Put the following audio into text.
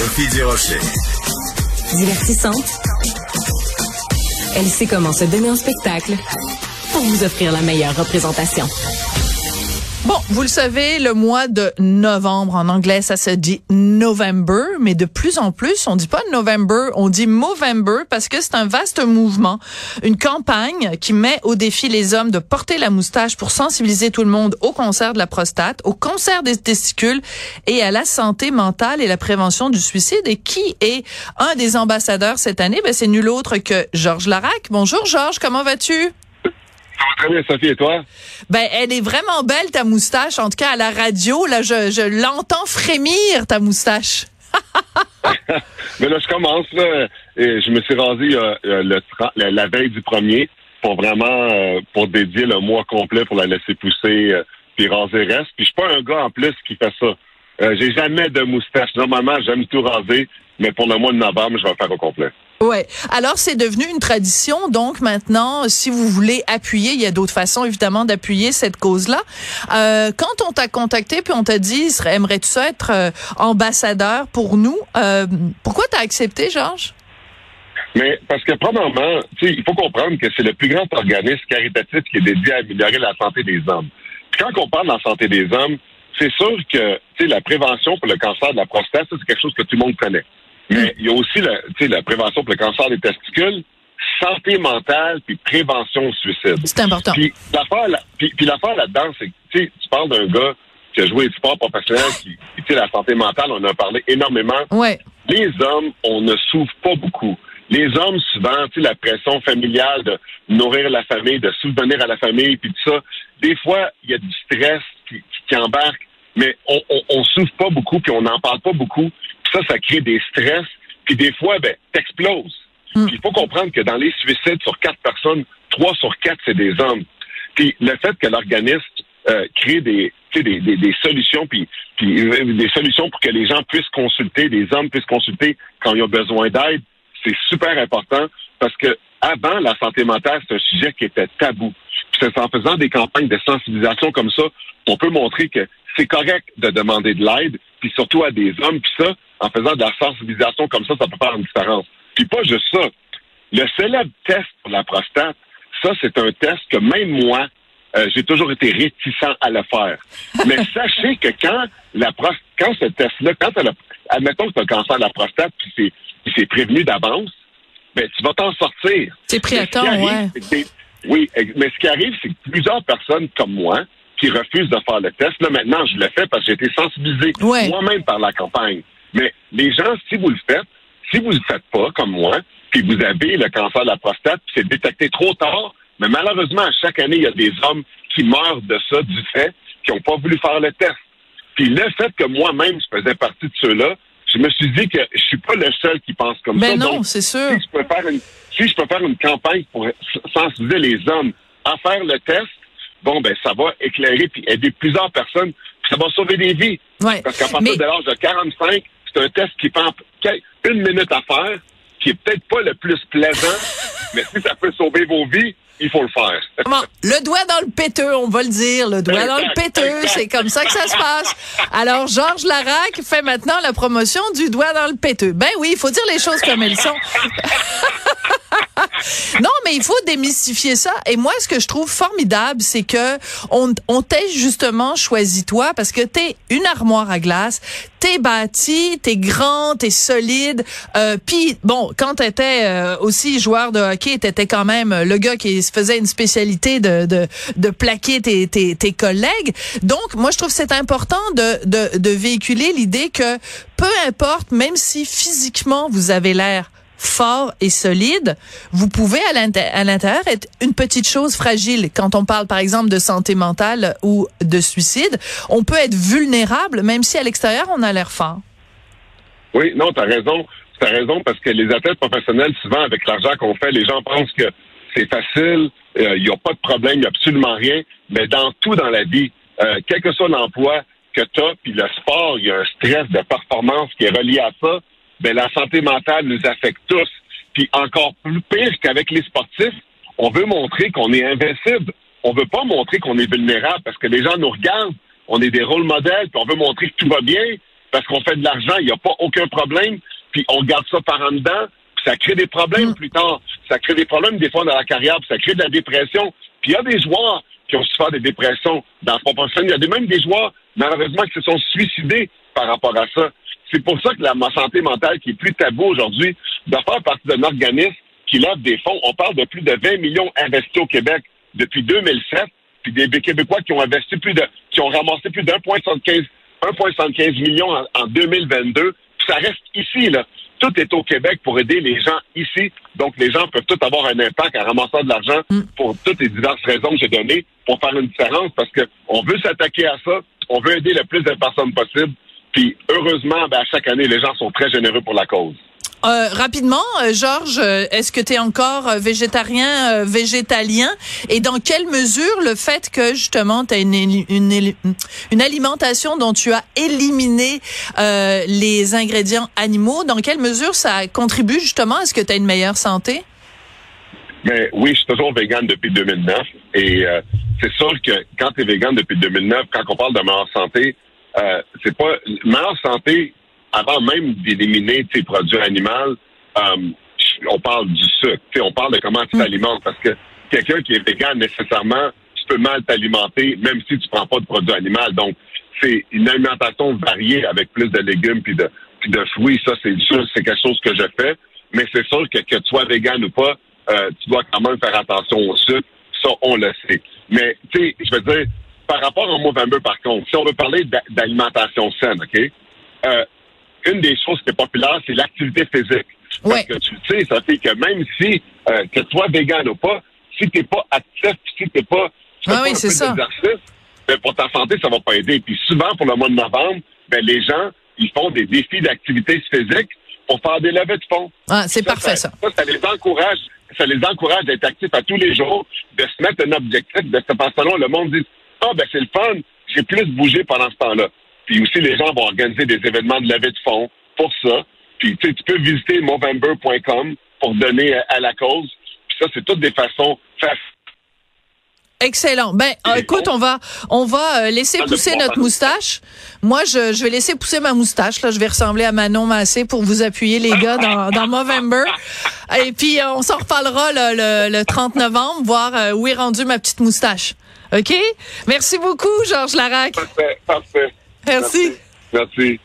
Sophie Durocher. Divertissante. Elle sait comment se donner un spectacle pour vous offrir la meilleure représentation. Vous le savez, le mois de novembre en anglais, ça se dit November, mais de plus en plus, on dit pas November, on dit Movember parce que c'est un vaste mouvement, une campagne qui met au défi les hommes de porter la moustache pour sensibiliser tout le monde au cancer de la prostate, au cancer des testicules et à la santé mentale et la prévention du suicide. Et qui est un des ambassadeurs cette année? Ben, c'est nul autre que Georges Larac. Bonjour Georges, comment vas-tu? Très bien, Sophie, et toi? Ben, elle est vraiment belle, ta moustache. En tout cas, à la radio, là, je, je l'entends frémir, ta moustache. Mais là, je commence, là, et je me suis rasé euh, le, la, veille du premier pour vraiment, euh, pour dédier le mois complet pour la laisser pousser, euh, puis raser reste. Puis je suis pas un gars, en plus, qui fait ça. J'ai jamais de moustache. Normalement, j'aime tout raser, mais pour le mois de novembre, je vais le faire au complet. Ouais. Alors c'est devenu une tradition. Donc maintenant, si vous voulez appuyer, il y a d'autres façons évidemment d'appuyer cette cause-là. Euh, quand on t'a contacté puis on t'a dit, aimerais-tu ça être euh, ambassadeur pour nous? Euh, Pourquoi t'as accepté, Georges mais parce que probablement, il faut comprendre que c'est le plus grand organisme caritatif qui est dédié à améliorer la santé des hommes. Puis quand on parle de la santé des hommes, c'est sûr que la prévention pour le cancer de la prostate, c'est quelque chose que tout le monde connaît. Mais il y a aussi la, la prévention pour le cancer des testicules, santé mentale puis prévention au suicide. C'est important. Puis l'affaire là, puis, l'affaire là-dedans, c'est que tu parles d'un gars qui a joué du sport professionnel, qui, tu sais, la santé mentale, on en a parlé énormément. Ouais. Les hommes, on ne souffre pas beaucoup. Les hommes, souvent, tu sais, la pression familiale de nourrir la famille, de soutenir à la famille, puis tout ça. Des fois, il y a du stress qui, qui embarque, mais on, on, on souffre pas beaucoup, puis on n'en parle pas beaucoup ça, ça crée des stress. Puis des fois, ben, t'exploses. Hmm. Il faut comprendre que dans les suicides sur quatre personnes, trois sur quatre, c'est des hommes. Puis le fait que l'organisme euh, crée des, des, des, des, solutions, puis, puis euh, des solutions pour que les gens puissent consulter, des hommes puissent consulter quand ils ont besoin d'aide, c'est super important parce que avant, la santé mentale, c'est un sujet qui était tabou. C'est en faisant des campagnes de sensibilisation comme ça, on peut montrer que c'est correct de demander de l'aide, puis surtout à des hommes, puis ça, en faisant de la sensibilisation comme ça, ça peut faire une différence. Puis pas juste ça. Le célèbre test pour la prostate, ça, c'est un test que même moi, euh, j'ai toujours été réticent à le faire. Mais sachez que quand la quand ce test-là, quand elle a, admettons que tu as le cancer de la prostate, puis c'est prévenu d'avance, ben, tu vas t'en sortir. C'est pris à temps, ouais. Oui, mais ce qui arrive, c'est que plusieurs personnes comme moi, qui refusent de faire le test, là, maintenant, je le fais parce que j'ai été sensibilisé moi-même par la campagne. Mais les gens, si vous le faitt, si vous le faites pas, comme moi, puis vous avez le cancer de la prostate, puis c'est détecté trop tard, mais malheureusement, à chaque année, il y a des hommes qui meurent de ça, du fait qu'ils n'ont pas voulu faire le test. Puis le fait que moi-même, je faisais partie de ceux-là, je me suis dit que je suis pas le seul qui pense comme ben ça. Mais non, c'est sûr. Si je, peux faire une, si je peux faire une campagne pour sensibiliser les hommes à faire le test, bon, ben ça va éclairer puis aider plusieurs personnes, puis ça va sauver des vies. Ouais. Parce qu'à partir de l'âge de 45, c'est un test qui prend une minute à faire, qui est peut-être pas le plus plaisant, mais si ça peut sauver vos vies, il faut le faire. Le doigt dans le péteux, on va le dire, le doigt dans le péteux, c'est comme ça que ça se passe. Alors, Georges Larac fait maintenant la promotion du doigt dans le péteux. Ben oui, il faut dire les choses comme elles sont. non, mais il faut démystifier ça. Et moi, ce que je trouve formidable, c'est que on, on t'a justement choisi toi parce que t'es une armoire à glace, t'es bâti, t'es grand, t'es solide. Euh, Puis bon, quand t'étais euh, aussi joueur de hockey, t'étais quand même le gars qui faisait une spécialité de, plaquer tes, collègues. Donc, moi, je trouve c'est important de, de, de véhiculer l'idée que peu importe, même si physiquement vous avez l'air fort et solide, vous pouvez à l'intérieur être une petite chose fragile. Quand on parle, par exemple, de santé mentale ou de suicide, on peut être vulnérable, même si à l'extérieur, on a l'air fort. Oui, non, tu as raison. Tu as raison parce que les athlètes professionnels, souvent, avec l'argent qu'on fait, les gens pensent que c'est facile, il euh, n'y a pas de problème, il n'y a absolument rien. Mais dans tout dans la vie, euh, quel que soit l'emploi que tu as, puis le sport, il y a un stress de performance qui est relié à ça ben, la santé mentale nous affecte tous. Puis encore plus pire qu'avec les sportifs, on veut montrer qu'on est invincible. On veut pas montrer qu'on est vulnérable parce que les gens nous regardent, on est des rôles modèles, puis on veut montrer que tout va bien. parce qu'on fait de l'argent, il n'y a pas aucun problème, puis on garde ça par en dedans, puis ça crée des problèmes mm. plus tard. Ça crée des problèmes des fois dans la carrière, puis ça crée de la dépression. Puis il y a des joueurs qui ont souffert des dépressions dans la proportion. Il y a même des joueurs, malheureusement, qui se sont suicidés par rapport à ça. C'est pour ça que la santé mentale, qui est plus tabou aujourd'hui, doit faire partie d'un organisme qui offre des fonds. On parle de plus de 20 millions investis au Québec depuis 2007, puis des Québécois qui ont investi plus de, qui ont ramassé plus d'1,75 1,75 millions en, 2022. Puis ça reste ici, là. Tout est au Québec pour aider les gens ici. Donc, les gens peuvent tous avoir un impact en ramassant de l'argent mm. pour toutes les diverses raisons que j'ai données pour faire une différence parce qu'on veut s'attaquer à ça. On veut aider le plus de personnes possible. Puis, heureusement, ben, à chaque année, les gens sont très généreux pour la cause. Euh, rapidement, euh, Georges, euh, est-ce que tu es encore végétarien, végétalien? Et dans quelle mesure le fait que justement tu as une, une, une, alimentation dont tu as éliminé les ingrédients animaux, dans quelle mesure ça contribue justement à ce que tu as une meilleure santé? Mais oui, je suis toujours vegan depuis 2009 et c'est sûr que quand tu es vegan depuis 2009, quand on parle de meilleure santé, c'est pas meilleure santé avant même d'éliminer tes produits animaux, euh, on parle du sucre. on parle de comment tu mm. t'alimentes parce que quelqu'un qui est vegan, nécessairement, tu peux mal t'alimenter même si tu prends pas de produits animaux. Donc, c'est une alimentation variée avec plus de légumes puis de, de fruits. Ça, c'est sûr, c'est quelque chose que je fais. Mais c'est sûr que que tu sois vegan ou pas, euh, tu dois quand même faire attention au sucre. Ça, on le sait. Mais, tu sais, je veux dire, par rapport au Movember, par contre, si on veut parler d'alimentation saine, OK? Euh, une des choses qui est populaire, c'est l'activité physique. Parce que tu sais, ça fait que même si euh, que toi vegan ou pas, si t'es pas actif, si t'es pas, tu ah oui, c'est ça. Ben, pour ta santé, ça va pas aider. Puis souvent, pour le mois de novembre, ben les gens, ils font des défis d'activité physique pour faire des levées de fonds. Ah, c'est parfait ça. ça. Ça, les encourage, ça les encourage d'être actifs à tous les jours, de se mettre un objectif, de se passer selon le monde dit ah ben c'est le fun, j'ai plus bougé pendant ce temps-là. Puis aussi, les gens vont organiser des événements de levée de fonds pour ça. Puis tu peux visiter movember.com pour donner à la cause. Puis ça, c'est toutes des façons Excellent. Ben, écoute, on va, on va euh, laisser pousser notre moustache. Moi, je, je, vais laisser pousser ma moustache. Là, je vais ressembler à Manon Massé pour vous appuyer, les gars, dans, dans Movember. Et puis, euh, on s'en reparlera le, le, 30 novembre, voir euh, où est rendue ma petite moustache. OK? Merci beaucoup, Georges Larac. Parfait, parfait. Merci. Merci.